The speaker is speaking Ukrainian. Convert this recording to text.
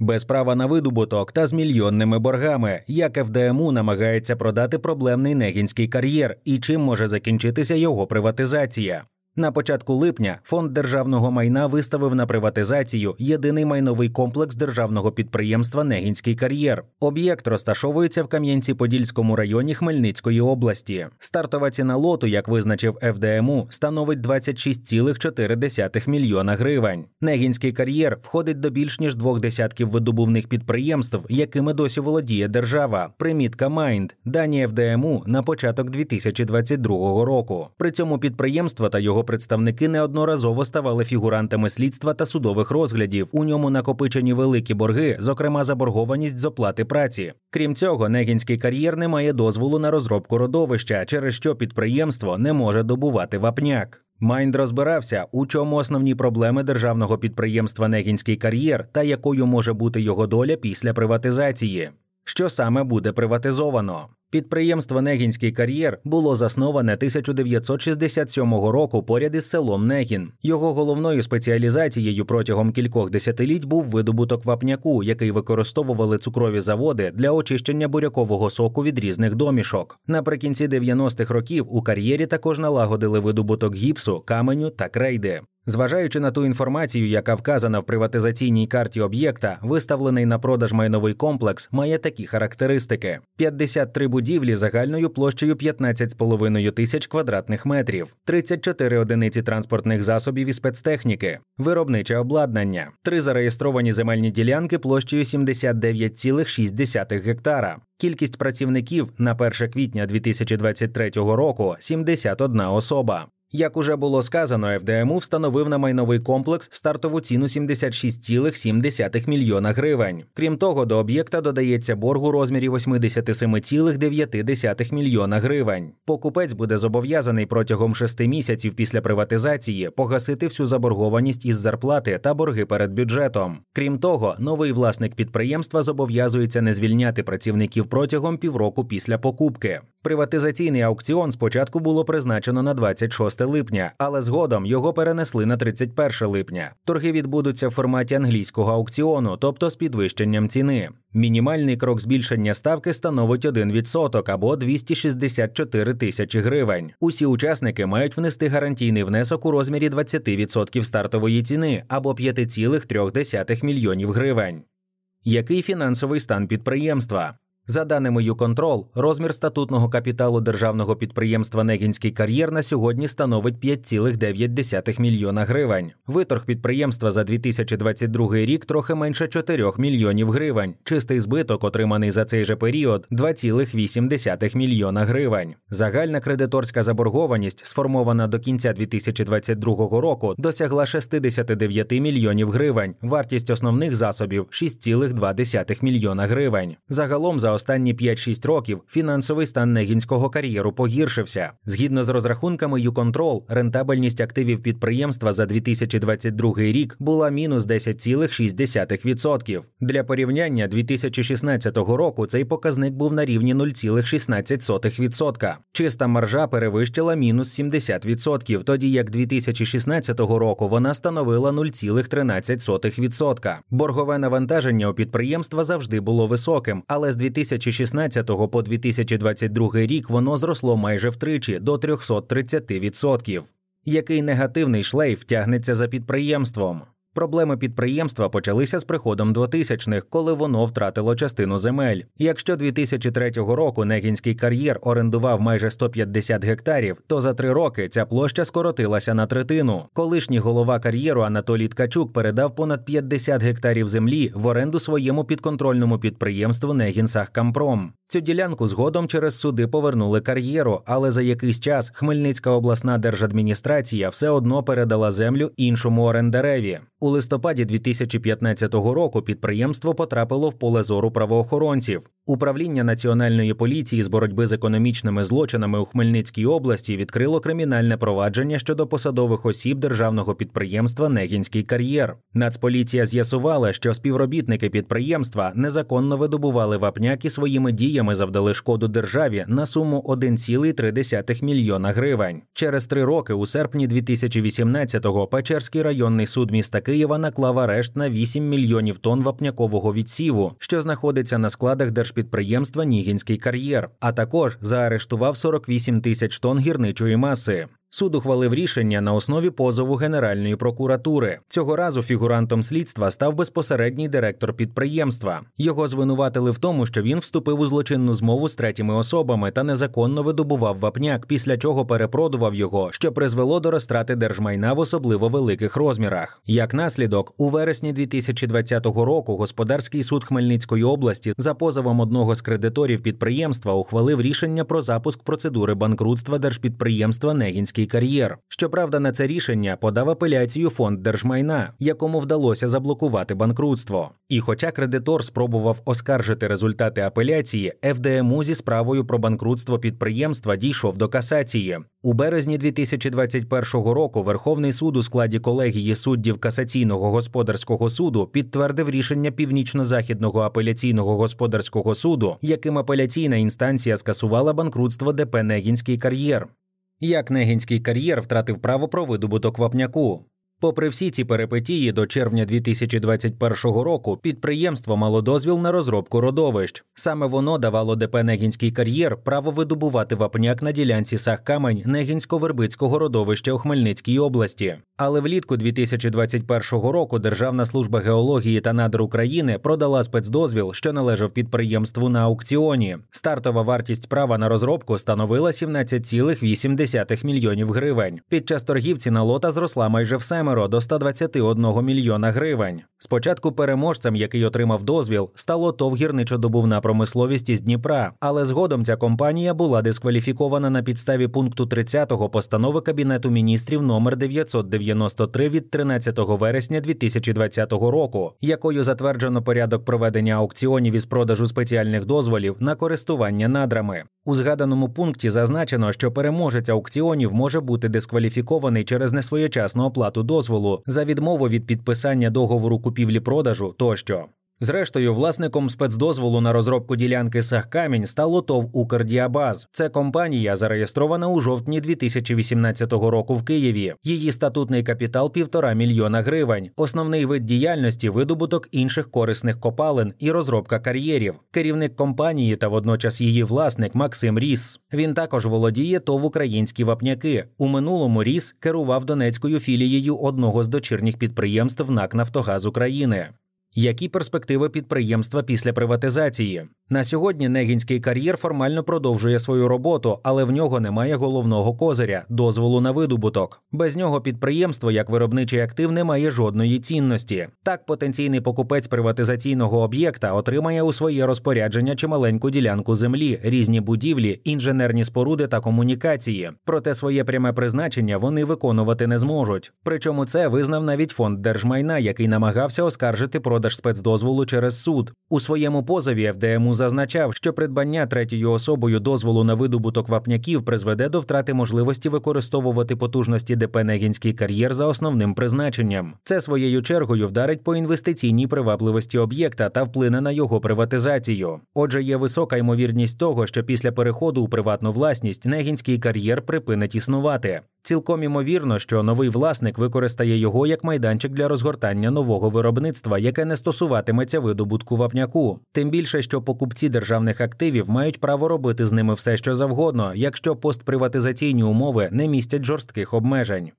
без права на видобуток та з мільйонними боргами, як ФДМУ намагається продати проблемний негінський кар'єр і чим може закінчитися його приватизація. На початку липня фонд державного майна виставив на приватизацію єдиний майновий комплекс державного підприємства Негінський кар'єр. Об'єкт розташовується в Кам'янці-Подільському районі Хмельницької області. Стартова ціна лоту, як визначив ФДМУ, становить 26,4 мільйона гривень. Негінський кар'єр входить до більш ніж двох десятків видобувних підприємств, якими досі володіє держава. Примітка Майнд, дані ФДМУ на початок 2022 року. При цьому підприємство та його представники неодноразово ставали фігурантами слідства та судових розглядів. У ньому накопичені великі борги, зокрема заборгованість з оплати праці. Крім цього, негінський кар'єр не має дозволу на розробку родовища, через що підприємство не може добувати вапняк. Майнд розбирався, у чому основні проблеми державного підприємства Негінський кар'єр та якою може бути його доля після приватизації. Що саме буде приватизовано? Підприємство Негінський кар'єр було засноване 1967 року поряд із селом Негін. Його головною спеціалізацією протягом кількох десятиліть був видобуток вапняку, який використовували цукрові заводи для очищення бурякового соку від різних домішок. Наприкінці 90-х років у кар'єрі також налагодили видобуток гіпсу, каменю та крейди. Зважаючи на ту інформацію, яка вказана в приватизаційній карті об'єкта, виставлений на продаж майновий комплекс має такі характеристики: 53 будівлі загальною площею 15,5 тисяч квадратних метрів, 34 одиниці транспортних засобів і спецтехніки, виробниче обладнання, три зареєстровані земельні ділянки площею 79,6 гектара. Кількість працівників на 1 квітня 2023 року 71 особа. Як уже було сказано, ФДМУ встановив на майновий комплекс стартову ціну 76,7 мільйона гривень. Крім того, до об'єкта додається борг у розмірі 87,9 мільйона гривень. Покупець буде зобов'язаний протягом шести місяців після приватизації погасити всю заборгованість із зарплати та борги перед бюджетом. Крім того, новий власник підприємства зобов'язується не звільняти працівників протягом півроку після покупки. Приватизаційний аукціон спочатку було призначено на 26 липня, але згодом його перенесли на 31 липня. Торги відбудуться в форматі англійського аукціону, тобто з підвищенням ціни. Мінімальний крок збільшення ставки становить 1% або 264 тисячі гривень. Усі учасники мають внести гарантійний внесок у розмірі 20% стартової ціни або 5,3 мільйонів гривень. Який фінансовий стан підприємства? За даними «Юконтрол», розмір статутного капіталу державного підприємства Негінський кар'єр на сьогодні становить 5,9 мільйона гривень. Виторг підприємства за 2022 рік трохи менше 4 мільйонів гривень. Чистий збиток, отриманий за цей же період 2,8 мільйона гривень. Загальна кредиторська заборгованість, сформована до кінця 2022 року, досягла 69 мільйонів гривень. Вартість основних засобів 6,2 мільйона гривень. Загалом за останні 5-6 років фінансовий стан негінського кар'єру погіршився. Згідно з розрахунками «Юконтрол», рентабельність активів підприємства за 2022 рік була мінус 10,6%. Для порівняння 2016 року цей показник був на рівні 0,16%. Чиста маржа перевищила мінус 70%, тоді як 2016 року вона становила 0,13%. Боргове навантаження у підприємства завжди було високим, але з 2016 по 2022 рік воно зросло майже втричі до 330%. Який негативний шлейф тягнеться за підприємством? Проблеми підприємства почалися з приходом 2000-х, коли воно втратило частину земель. Якщо 2003 року Негінський кар'єр орендував майже 150 гектарів, то за три роки ця площа скоротилася на третину. Колишній голова кар'єру Анатолій Ткачук передав понад 50 гектарів землі в оренду своєму підконтрольному підприємству Негінсахкампром. Цю ділянку згодом через суди повернули кар'єру, але за якийсь час Хмельницька обласна держадміністрація все одно передала землю іншому орендареві. У листопаді 2015 року підприємство потрапило в поле зору правоохоронців. Управління національної поліції з боротьби з економічними злочинами у Хмельницькій області відкрило кримінальне провадження щодо посадових осіб державного підприємства Негінський кар'єр. Нацполіція з'ясувала, що співробітники підприємства незаконно видобували вапняк і своїми діями завдали шкоду державі на суму 1,3 мільйона гривень. Через три роки, у серпні 2018-го, Печерський районний суд міста Києва наклав арешт на 8 мільйонів тонн вапнякового відсіву, що знаходиться на складах держпідприємства Нігінський кар'єр, а також заарештував 48 тисяч тонн гірничої маси. Суд ухвалив рішення на основі позову Генеральної прокуратури. Цього разу фігурантом слідства став безпосередній директор підприємства. Його звинуватили в тому, що він вступив у злочинну змову з третіми особами та незаконно видобував вапняк, після чого перепродував його, що призвело до розтрати держмайна в особливо великих розмірах. Як наслідок, у вересні 2020 року господарський суд Хмельницької області за позовом одного з кредиторів підприємства ухвалив рішення про запуск процедури банкрутства держпідприємства Негінський кар'єр. Щоправда, на це рішення подав апеляцію фонд держмайна, якому вдалося заблокувати банкрутство. І, хоча кредитор спробував оскаржити результати апеляції, ФДМУ зі справою про банкрутство підприємства дійшов до касації. У березні 2021 року Верховний суд у складі колегії суддів касаційного господарського суду підтвердив рішення північно-західного апеляційного господарського суду, яким апеляційна інстанція скасувала банкрутство ДП Негінський кар'єр. Як Негінський кар'єр втратив право про видобуток вапняку. Попри всі ці перипетії, до червня 2021 року підприємство мало дозвіл на розробку родовищ. Саме воно давало ДП Негінський кар'єр право видобувати вапняк на ділянці Сахкамень Негінсько-Вербицького родовища у Хмельницькій області. Але влітку 2021 року Державна служба геології та надр України продала спецдозвіл, що належав підприємству на аукціоні. Стартова вартість права на розробку становила 17,8 мільйонів гривень. Під час торгів ціна лота зросла майже в семеро до 121 мільйона гривень. Спочатку переможцем, який отримав дозвіл, стало ТОВ гірничодобувна промисловість із Дніпра, але згодом ця компанія була дискваліфікована на підставі пункту 30 постанови Кабінету міністрів номер 993 від 13 вересня 2020 року, якою затверджено порядок проведення аукціонів із продажу спеціальних дозволів на користування надрами. У згаданому пункті зазначено, що переможець аукціонів може бути дискваліфікований через несвоєчасну оплату дозволу за відмову від підписання договору купівлі-продажу тощо. Зрештою, власником спецдозволу на розробку ділянки Сахкамінь стало ТОВ «Укрдіабаз». Це компанія зареєстрована у жовтні 2018 року в Києві. Її статутний капітал півтора мільйона гривень. Основний вид діяльності видобуток інших корисних копалин і розробка кар'єрів. Керівник компанії та водночас її власник Максим Ріс. Він також володіє ТОВ «Українські вапняки. У минулому Ріс керував Донецькою філією одного з дочірніх підприємств НАК Нафтогаз України. Які перспективи підприємства після приватизації? На сьогодні Негінський кар'єр формально продовжує свою роботу, але в нього немає головного козиря дозволу на видобуток. Без нього підприємство як виробничий актив не має жодної цінності. Так, потенційний покупець приватизаційного об'єкта отримає у своє розпорядження чималеньку ділянку землі, різні будівлі, інженерні споруди та комунікації. Проте своє пряме призначення вони виконувати не зможуть. Причому це визнав навіть фонд держмайна, який намагався оскаржити продаж спецдозволу через суд. У своєму позові ФДМУ зазначав, що придбання третьою особою дозволу на видобуток вапняків призведе до втрати можливості використовувати потужності ДП Негінський кар'єр за основним призначенням. Це своєю чергою вдарить по інвестиційній привабливості об'єкта та вплине на його приватизацію. Отже, є висока ймовірність того, що після переходу у приватну власність Негінський кар'єр припинить існувати. Цілком імовірно, що новий власник використає його як майданчик для розгортання нового виробництва, яке не стосуватиметься видобутку вапняку. Тим більше, що покупці державних активів мають право робити з ними все, що завгодно, якщо постприватизаційні умови не містять жорстких обмежень.